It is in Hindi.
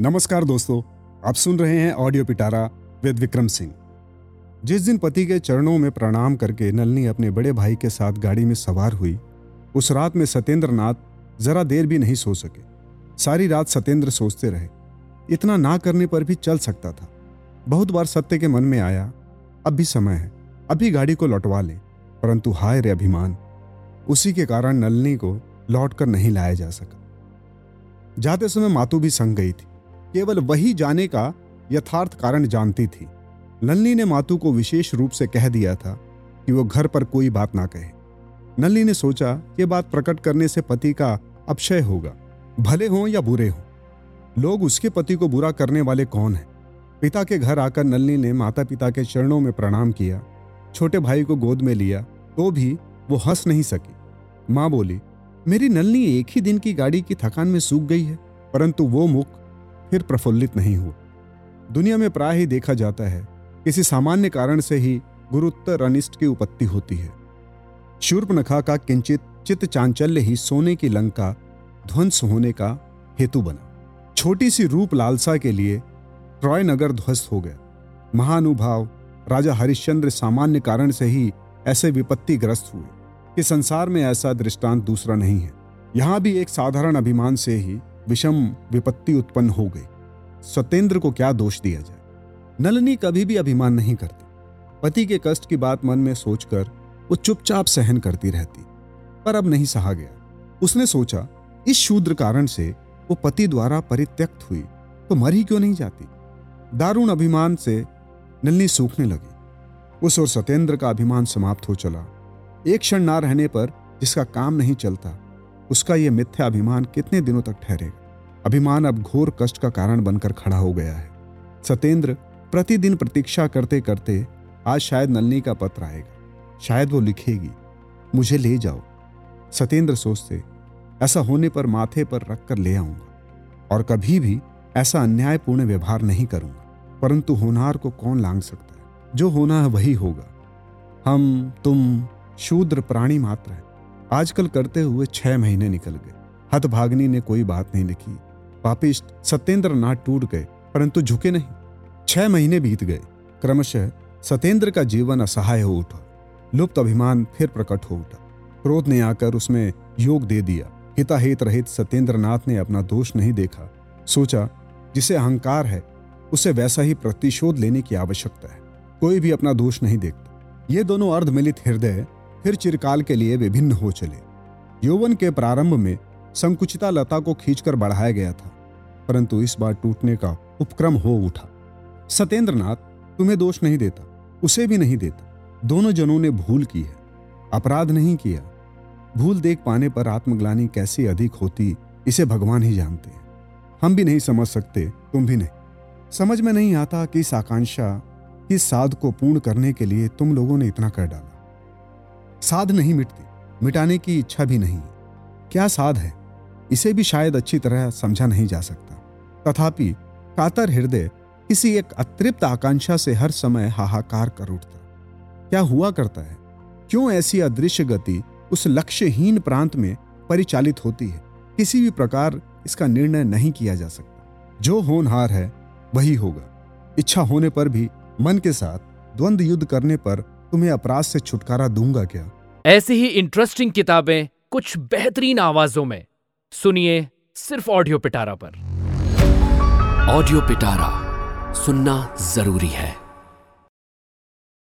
नमस्कार दोस्तों, आप सुन रहे हैं ऑडियो पिटारा विद विक्रम सिंह जिस दिन पति के चरणों में प्रणाम करके नलनी अपने बड़े भाई के साथ गाड़ी में सवार हुई, उस रात में सत्येंद्र नाथ जरा देर भी नहीं सो सके। सारी रात सत्येंद्र सोचते रहे, इतना ना करने पर भी चल सकता था। बहुत बार सत्य के मन में आया, अब भी समय है, अभी गाड़ी को लौटवा लें, परंतु हाय रे अभिमान, उसी के कारण नलनी को लौटकर नहीं लाया जा सका। जाते समय मातू भी संग गई थी। केवल वही जाने का यथार्थ कारण जानती थी। नलनी ने मातू को विशेष रूप से कह दिया था कि वो घर पर कोई बात ना कहे। नलनी ने सोचा ये बात प्रकट करने से पति का अपशय होगा, भले हों या बुरे हों। लोग उसके पति को बुरा करने वाले कौन हैं? पिता के घर आकर नलनी ने माता पिता के चरणों में प्रणाम किया, छोटे भाई को गोद में लिया तो भी वो हंस नहीं सकी। माँ बोली, मेरी नलनी एक ही दिन की गाड़ी की थकान में सूख गई है, परंतु वो मुख फिर प्रफुल्लित नहीं हुआ। दुनिया में प्राय ही देखा जाता है, किसी सामान्य कारण से ही गुरुत्तर अनिष्ट की उपत्ति होती है। शूर्पनखा का किंचित चित्त चांचल्य ही सोने की लंका ध्वंस होने का हेतु बना। छोटी सी रूप लालसा के लिए ट्रॉय नगर ध्वस्त हो गया। महानुभाव राजा हरिश्चंद्र सामान्य कारण से ही ऐसे विपत्तिग्रस्त हुए कि संसार में ऐसा दृष्टांत दूसरा नहीं है। यहाँ भी एक साधारण अभिमान से ही विषम विपत्ति उत्पन्न हो गई। सत्येंद्र को क्या दोष दिया जाए? नलनी कभी भी अभिमान नहीं करती। पति के कष्ट की बात मन में सोचकर वो चुपचाप सहन करती रहती। पर अब नहीं सहा गया। उसने सोचा, इस शूद्र कारण से वो पति द्वारा परित्यक्त हुई तो मर ही क्यों नहीं जाती? दारुण अभिमान से नलनी सूखने लगी। उस और सत्येंद्र का अभिमान समाप्त हो चला। एक क्षण ना रहने पर जिसका काम नहीं चलता उसका यह मिथ्या अभिमान कितने दिनों तक ठहरेगा? अभिमान अब घोर कष्ट का कारण बनकर खड़ा हो गया है। सत्येंद्र प्रतिदिन प्रतीक्षा करते करते आज शायद नलनी का पत्र आएगा। शायद वो लिखेगी, मुझे ले जाओ। सत्येंद्र सोचते, ऐसा होने पर माथे पर रखकर ले आऊँगा और कभी भी ऐसा अन्यायपूर्ण व्यवहार नहीं करूँगा। परंतु होनार को कौन लांग सकता है? जो होना है वही होगा। हम, तुम, शूद्र प्राणी मात्र हैं। आजकल करते हुए छह महीने निकल गए। हतभाग्नि ने कोई बात नहीं लिखी। पापिस्ट सत्येंद्र नाथ टूट गए, परंतु झुके नहीं। छह महीने बीत गए। क्रमशः सत्येंद्र का जीवन असहाय हो उठा। लुप्त अभिमान फिर प्रकट हो उठा। क्रोध ने आकर उसमें योग दे दिया। हिताहित रहित सत्येंद्र नाथ ने अपना दोष नहीं देखा। सोचा, जिसे अहंकार है, उसे वैसा ही प्रतिशोध लेने की आवश्यकता है। कोई भी अपना दोष नहीं देखता। ये दोनों अर्धमिलित हृदय फिर चिरकाल के लिए विभिन्न हो चले। यौवन के प्रारंभ में संकुचिता लता को खींचकर बढ़ाया गया था, परंतु इस बार टूटने का उपक्रम हो उठा। सत्येंद्र नाथ तुम्हें दोष नहीं देता, उसे भी नहीं देता। दोनों जनों ने भूल की है, अपराध नहीं किया। भूल देख पाने पर आत्मग्लानी कैसी अधिक होती, इसे भगवान ही जानते हैं। हम भी नहीं समझ सकते, तुम भी नहीं। समझ में नहीं आता कि इस आकांक्षा, इस साध को पूर्ण करने के लिए तुम लोगों ने इतना कर डाला। साध नहीं मिटती, मिटाने की इच्छा भी नहीं। क्या साध है? इसे भी शायद अच्छी तरह समझा नहीं जा सकता। तथापि, कातर हृदय किसी एक अतृप्त आकांक्षा से हर समय हाहाकार कर उठता। क्या हुआ करता है? क्यों ऐसी अदृश्य गति उस लक्ष्यहीन प्रांत में परिचालित होती है? किसी भी प्रकार इसका निर्णय नहीं किया जा सकता। जो होनहार है, वही होगा। इच्छा होने पर भी मन के साथ द्वंद्व युद्ध करने पर तुम्हें अपराध से छुटकारा दूँगा क्या? ऐसी ही इंटरेस्टिंग किताबें कुछ बेहतरीन आवाजों में। सुनिए सिर्फ़ ऑडियो पिटारा पर। ऑडियो पिटारा सुनना ज़रूरी है।